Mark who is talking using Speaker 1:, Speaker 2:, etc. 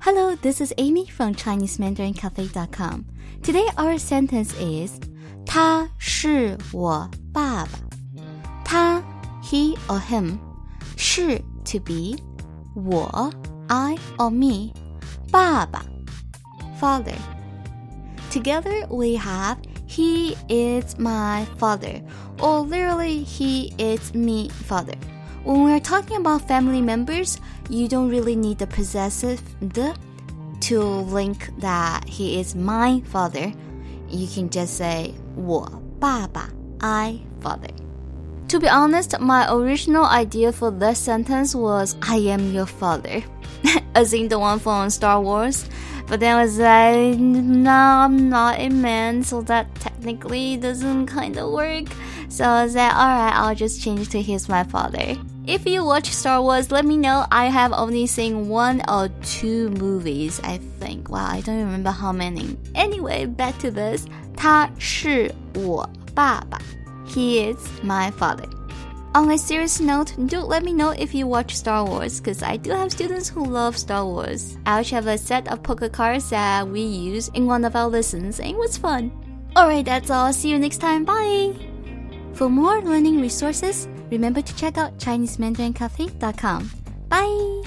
Speaker 1: Hello, this is Amy from ChineseMandarinCafe.com. Today our sentence is 他是我爸爸。他 he or him 是 to be 我 I or me 爸爸 father. Together we have he is my father or literally he is me father. When we're talking about family members, you don't really need 的 possessive the to link that he is my father. You can just say 我爸爸 I father. To be honest, my original idea for this sentence was I am your father, as in the one from Star Wars. But then I was like, no, I'm not a man, so that technically doesn't kind of work. So I was like, alright, I'll just change to he's my father. If you watch Star Wars, let me know. I have only seen one or two movies, I think. Wow, I don't remember how many. Anyway, back to this. 他是我爸爸. He is my father. On a serious note, do let me know if you watch Star Wars, because I do have students who love Star Wars. I actually have a set of poker cards that we use in one of our lessons, and it was fun. Alright, that's all. See you next time. Bye! For more learning resources, remember to check out ChineseMandarinCafe.com. Bye!